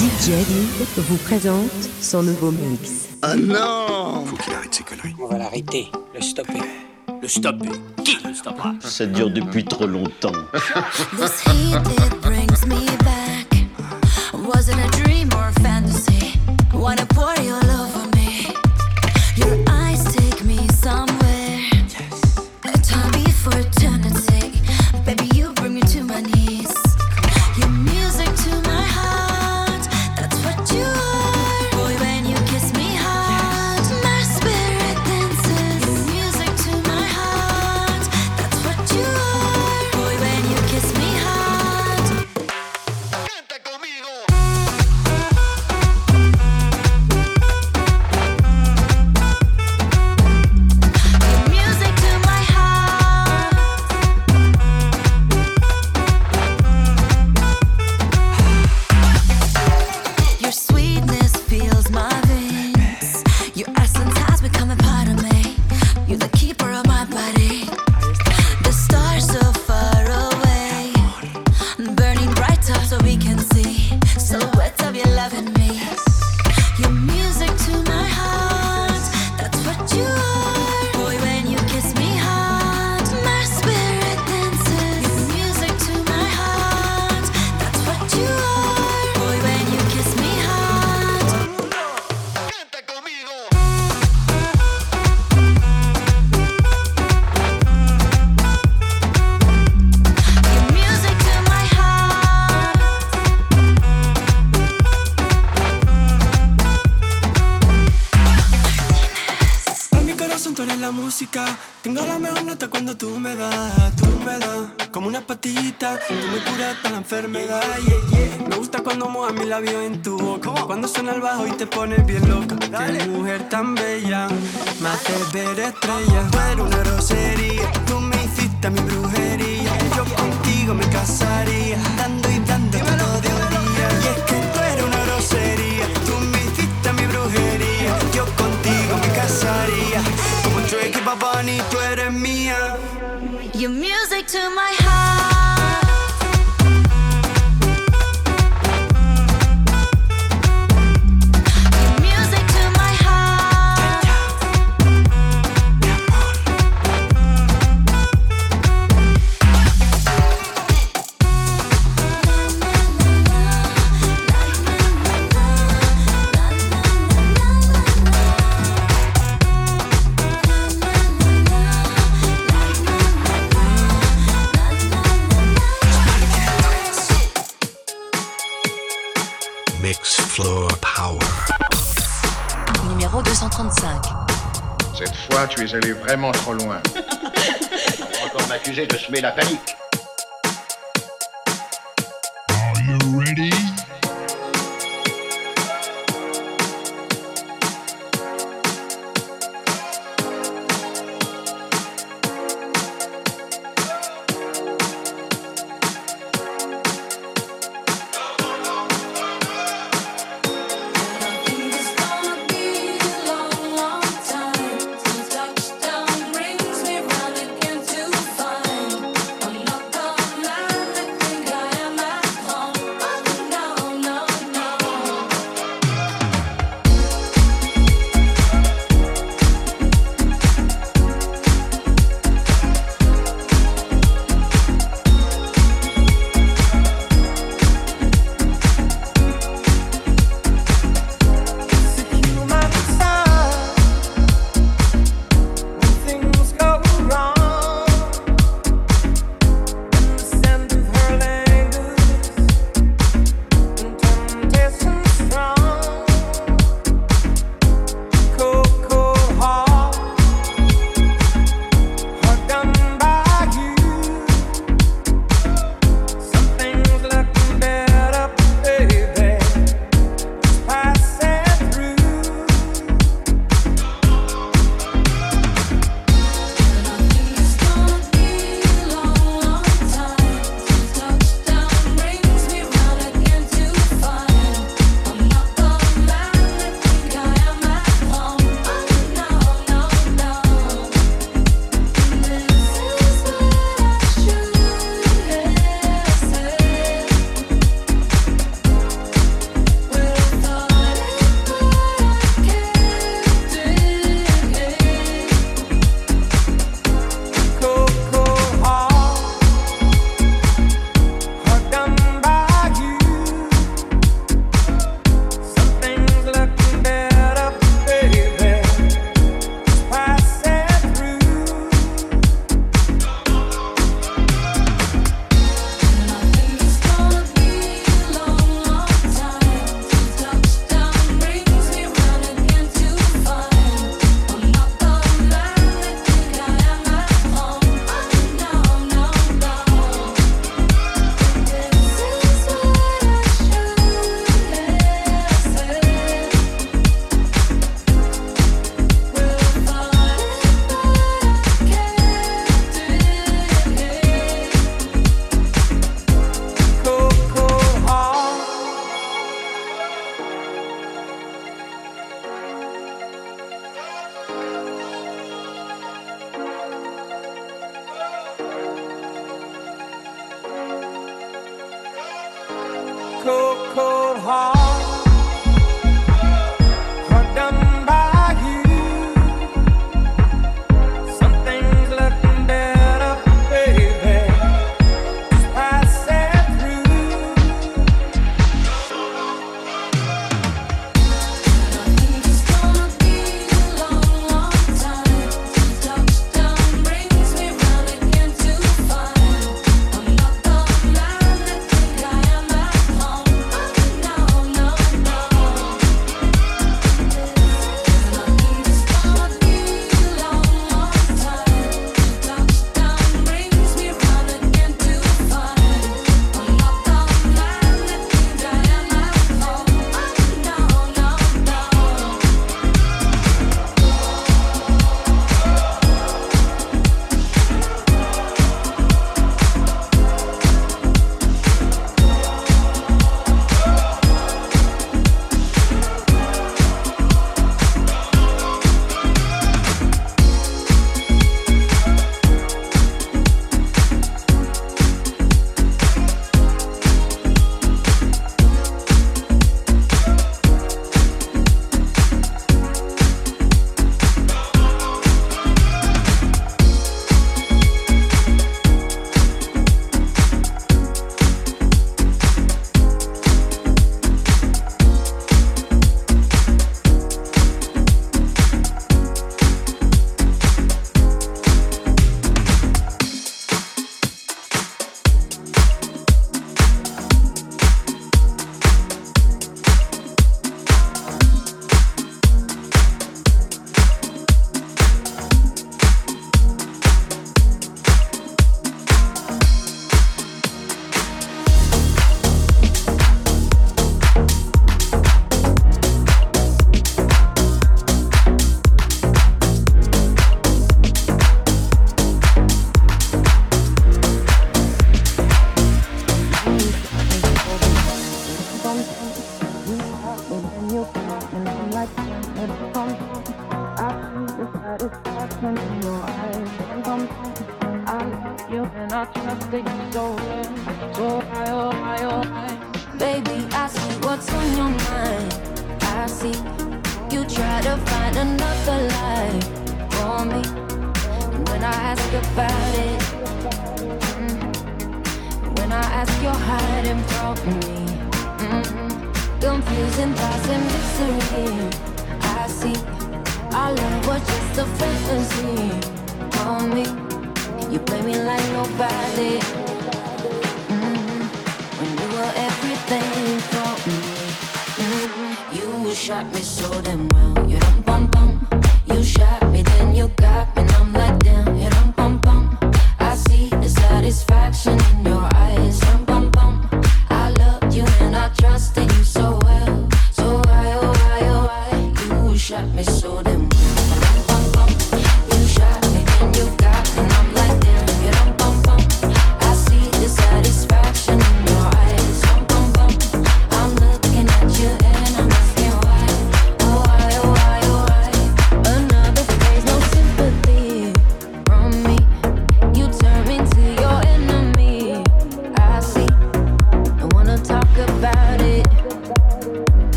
DJ vous présente son nouveau mix. Oh non Faut qu'il arrête ses conneries. On va l'arrêter, le stopper. Le stopper Qui le stoppera ah, Ça dure depuis trop longtemps. This heat, it brings me back. Wasn't a dream or fantasy? Wanna te pones bien loca. Qué mujer tan bella, me hace ver estrellas. Tú eres una grosería, tú me hiciste a mi brujería. Yo contigo me casaría, dando y dando todo de un día. Y es que tú eres una grosería, tú me hiciste a mi brujería. Yo contigo me casaría, como Drake y Papani, tú eres mía. Your music to my heart. obligé de semer la panique. Shot me so damn well. You dum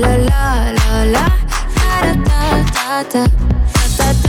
la la la la. La da da da da da da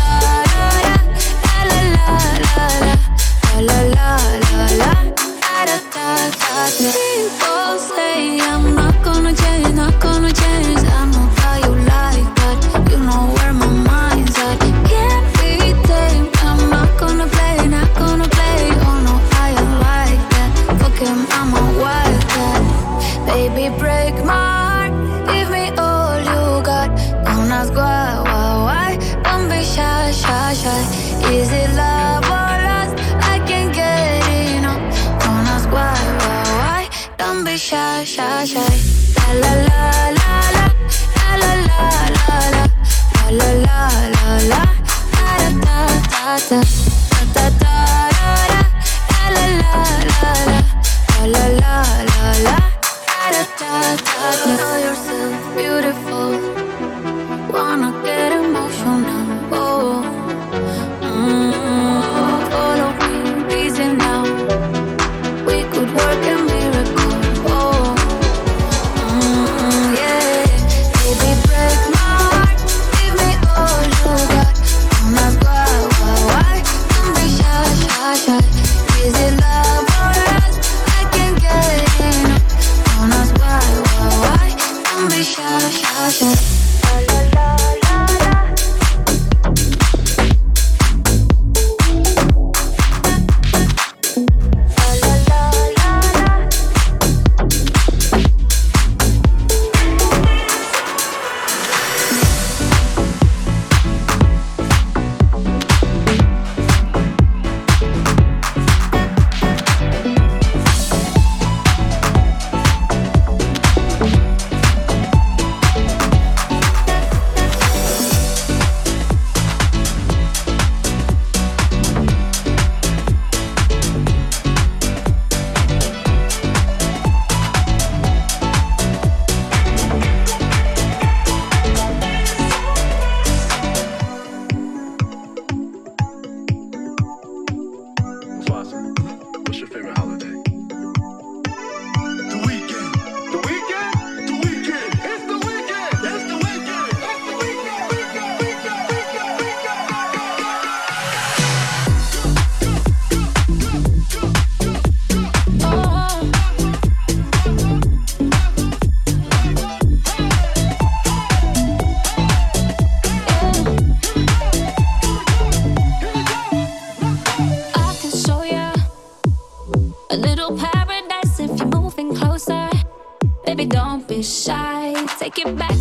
Get back.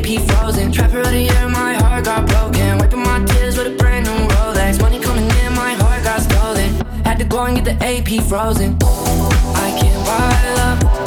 AP frozen. Trap it out of the ear, my heart got broken. Whipin my tears with a brand new Rolex. Money coming in, my heart got stolen. Had to go and get the A-P frozen. I can't buy love.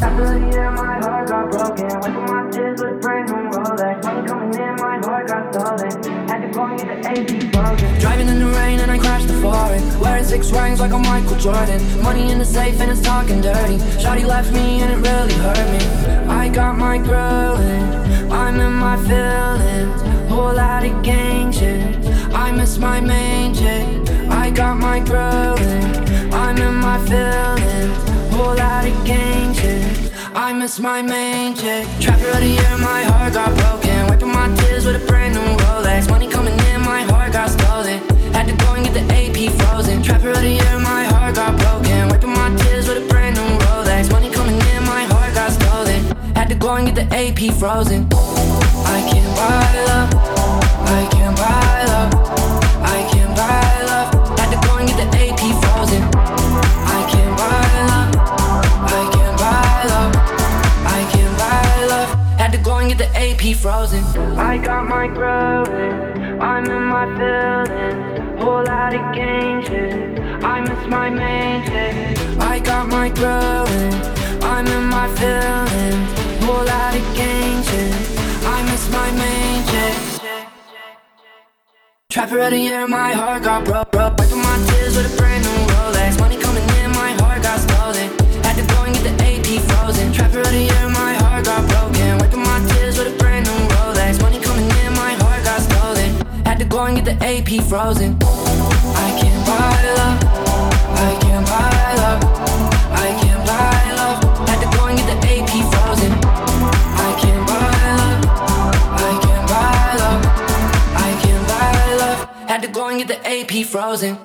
After the my heart got broken. Went my tears with a brand new Rolex. Money coming in, my heart got stolen. Had to go and the AP frozen. Driving in the rain and I crashed the foreign. Wearing six rings like I'm Michael Jordan. Money in the safe and it's talking dirty. Shawty left me and it really hurt me. I got my growing. I'm in my feelings. Whole lot of gang shit. I miss my main. I got my growing. I'm in my feelings. Whole lot of gang shit. I miss my main chick. Trapper of the my heart got broken. Wiping my tears with a brand new Rolex. Money coming in, my heart got stolen. Had to go and get the AP frozen. Trapper of the my heart got broken. Wiping my tears with a brand new Rolex. Money coming in, my heart got stolen. Had to go and get the AP frozen. I can't buy love. I can't buy love. Frozen. I got my growing. I'm in my feelings. Whole lot of shit. I miss my main chick. I got my growing. I'm in my feelings. Whole lot of shit. I miss my main chick. Trapper of the year, my heart got broke, broke. Wiping my tears with a brand go and get the AP frozen. I can't buy love. I can't buy love. I can't buy love. Had to go and get the AP frozen. I can't buy love. I can't buy love. I can't buy love. Had to go and get the AP frozen.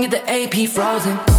Get the AP frozen.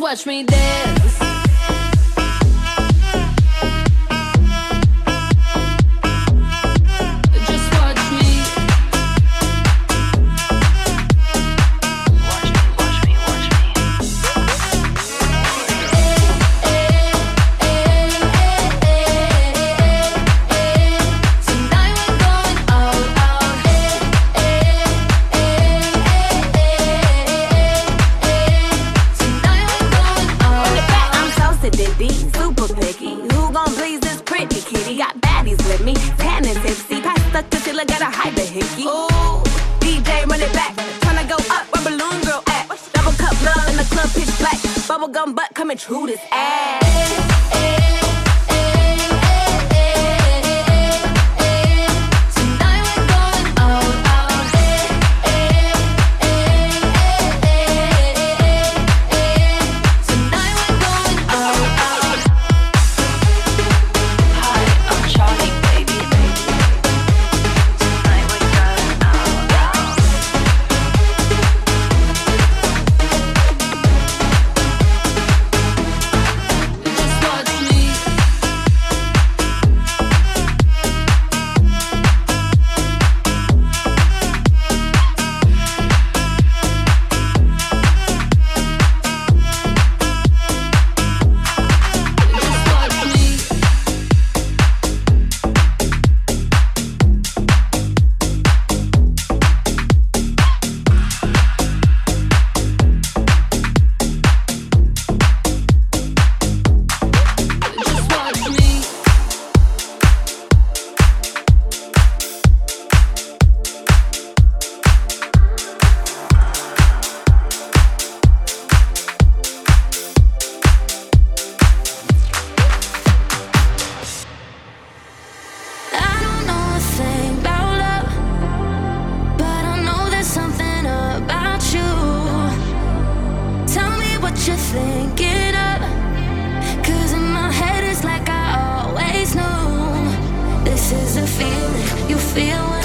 Watch me dance. You feel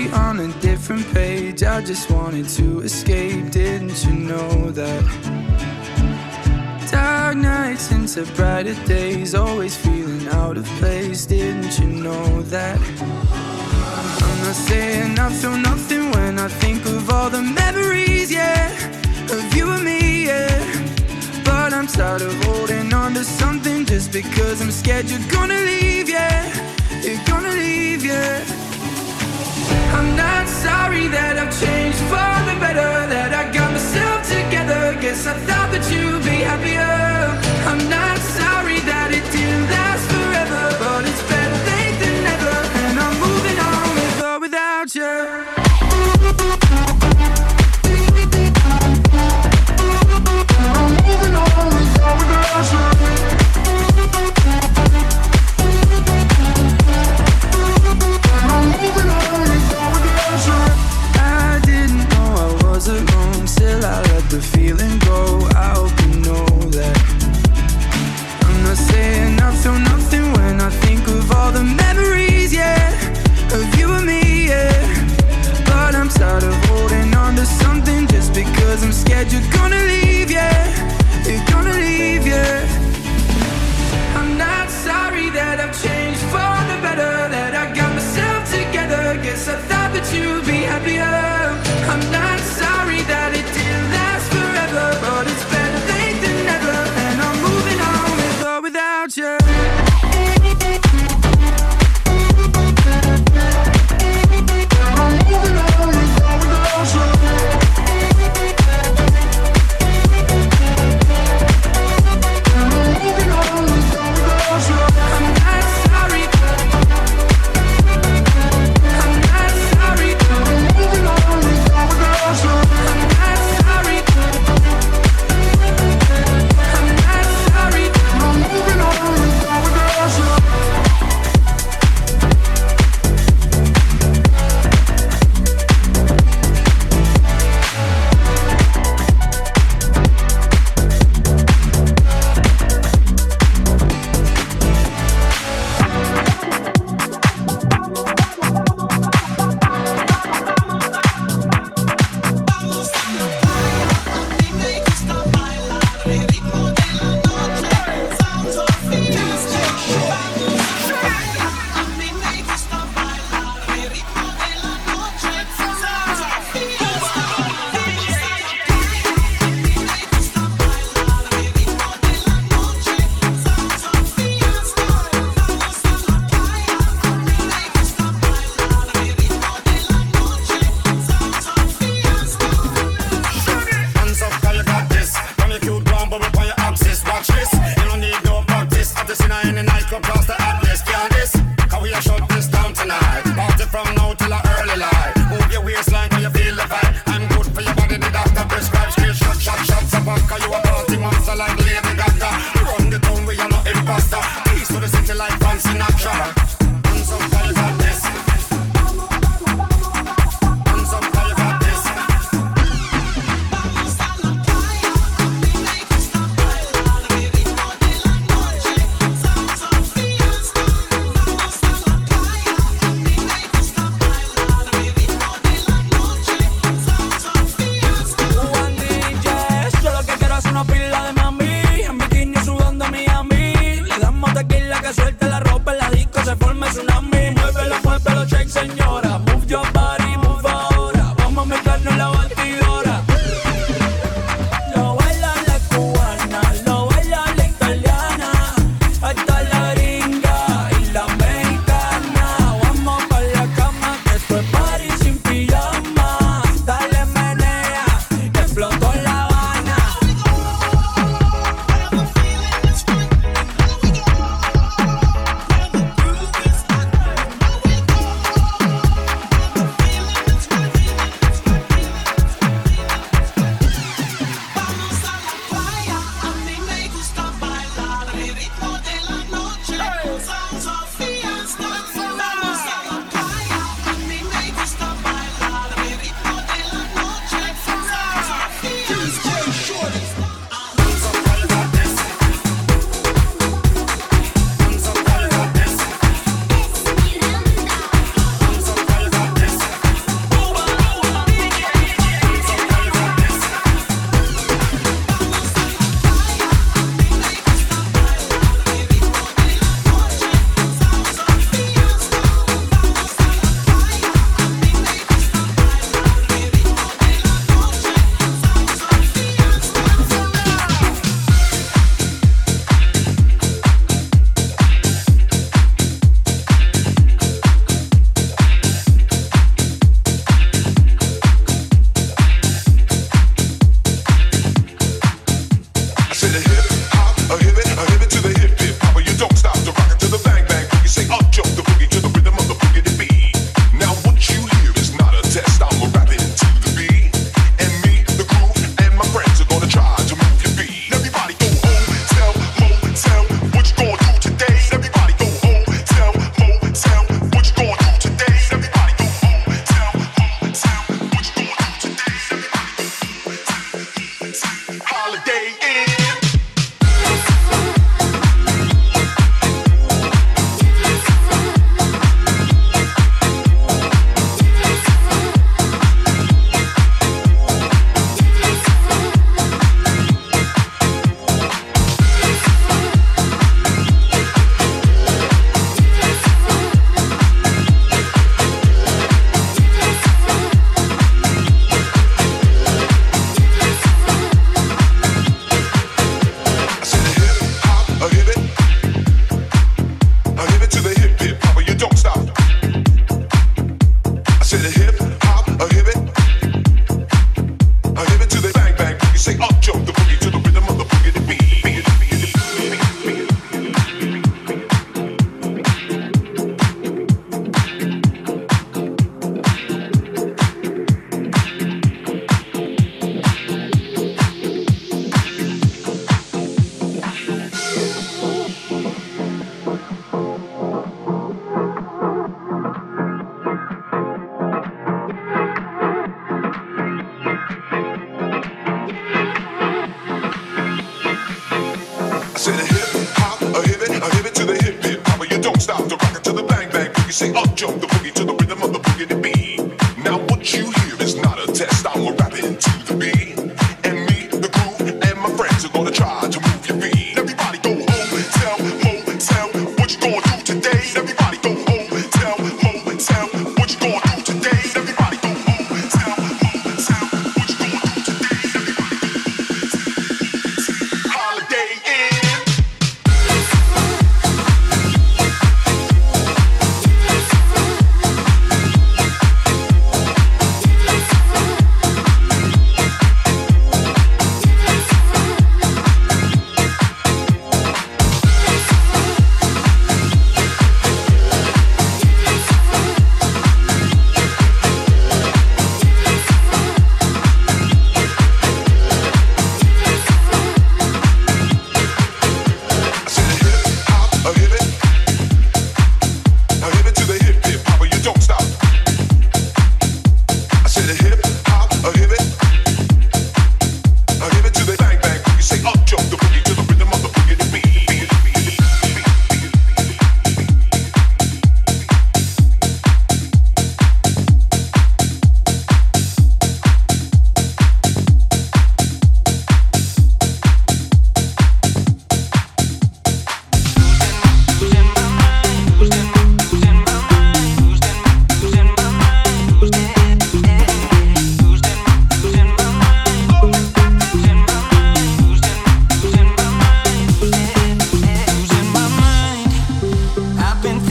story on a different page. I just wanted to escape. Didn't you know that? Dark nights into brighter days. Always feeling out of place. Didn't you know that? I'm not saying I feel nothing when I think of all the memories, yeah, of you and me, yeah. But I'm tired of holding on to something just because I'm scared you're gonna leave, yeah. You're gonna leave, yeah. I'm not sorry that I've changed for the better, that I got myself together. Guess I thought that you'd be happier. I'm not sorry that it didn't last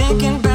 thinking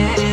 Maybe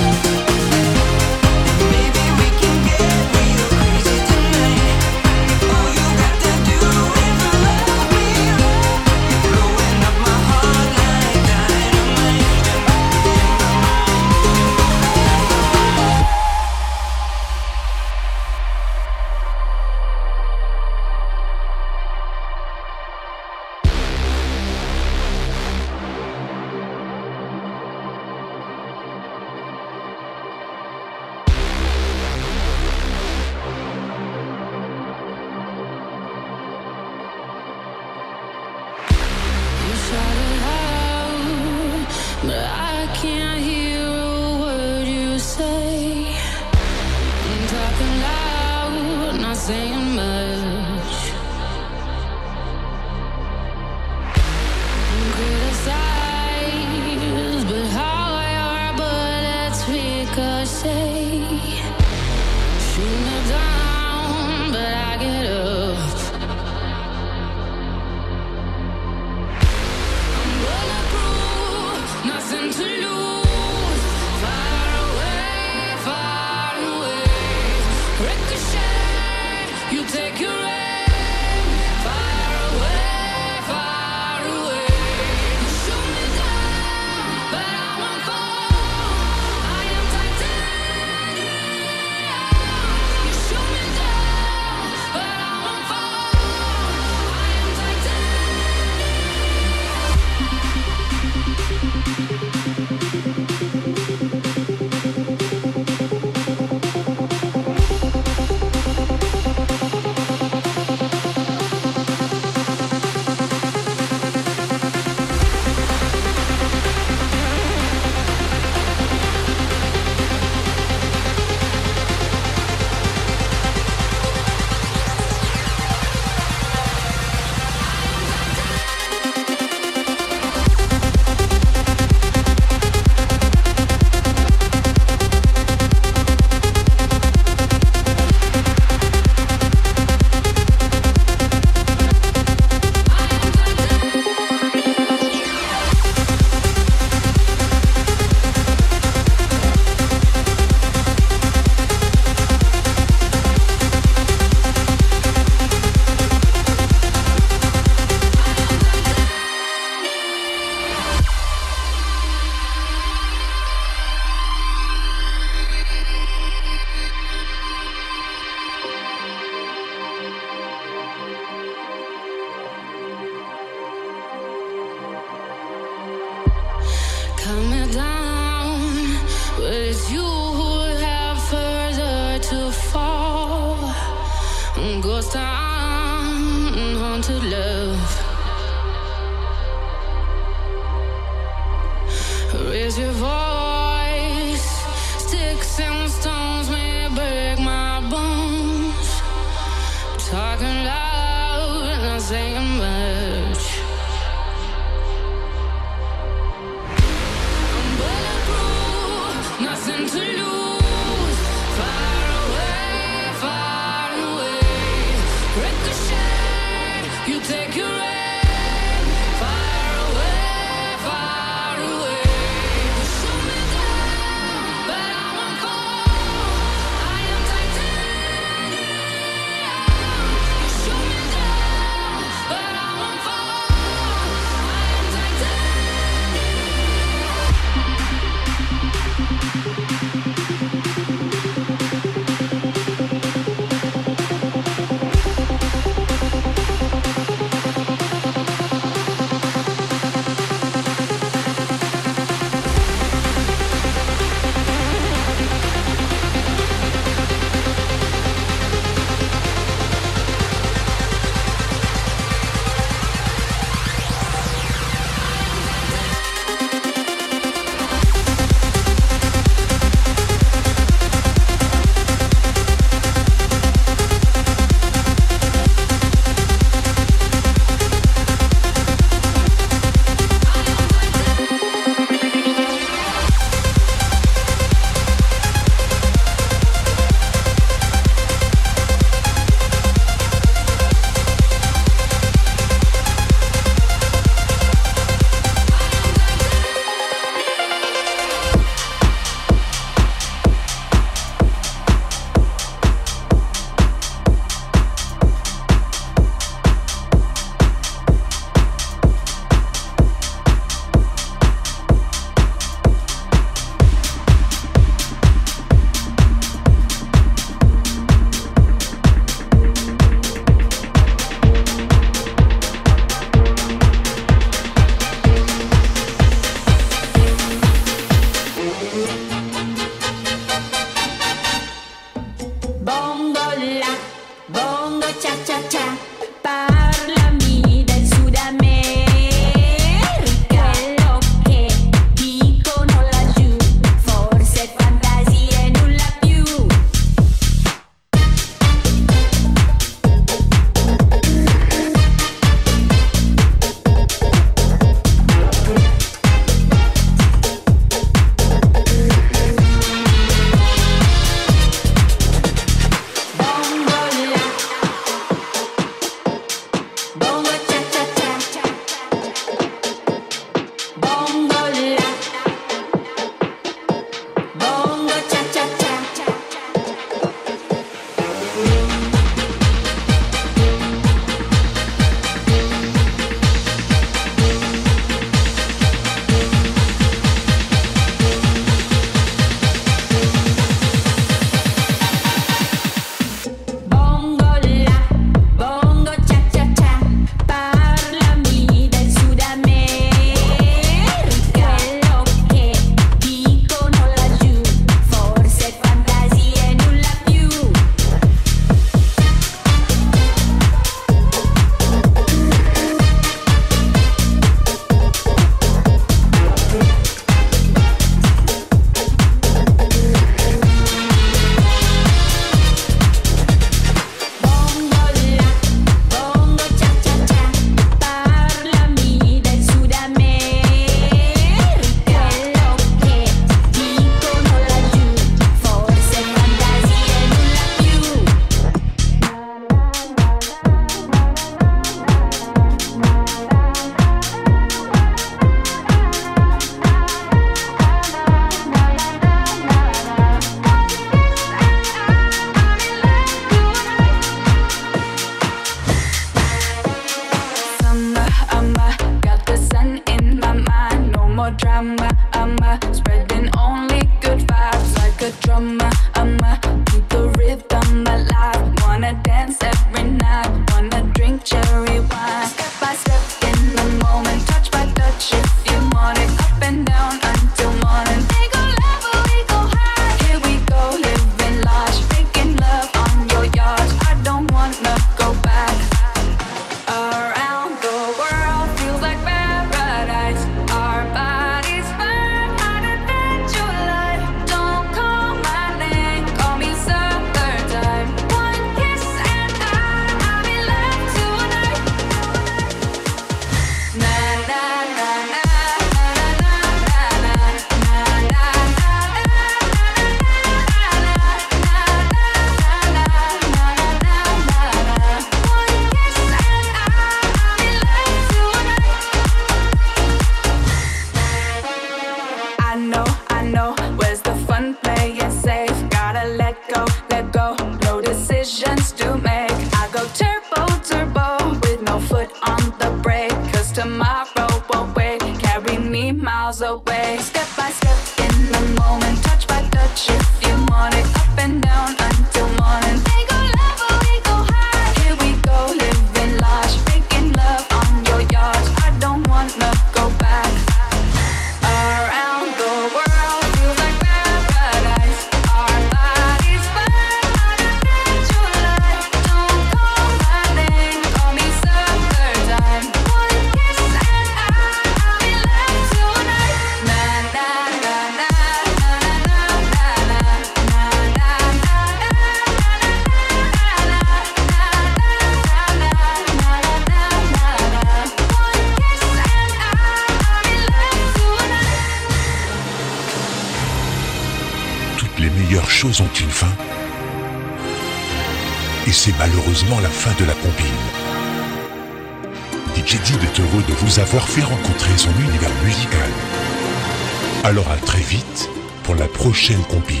prochaine compile.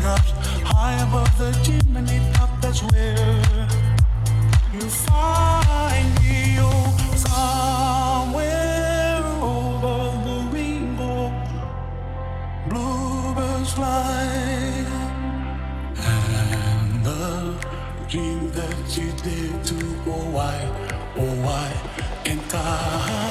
raindrops high above the chimney top. That's where you find me. Oh, somewhere over the rainbow, bluebirds fly, and the dream that you did to oh why, oh why, in time.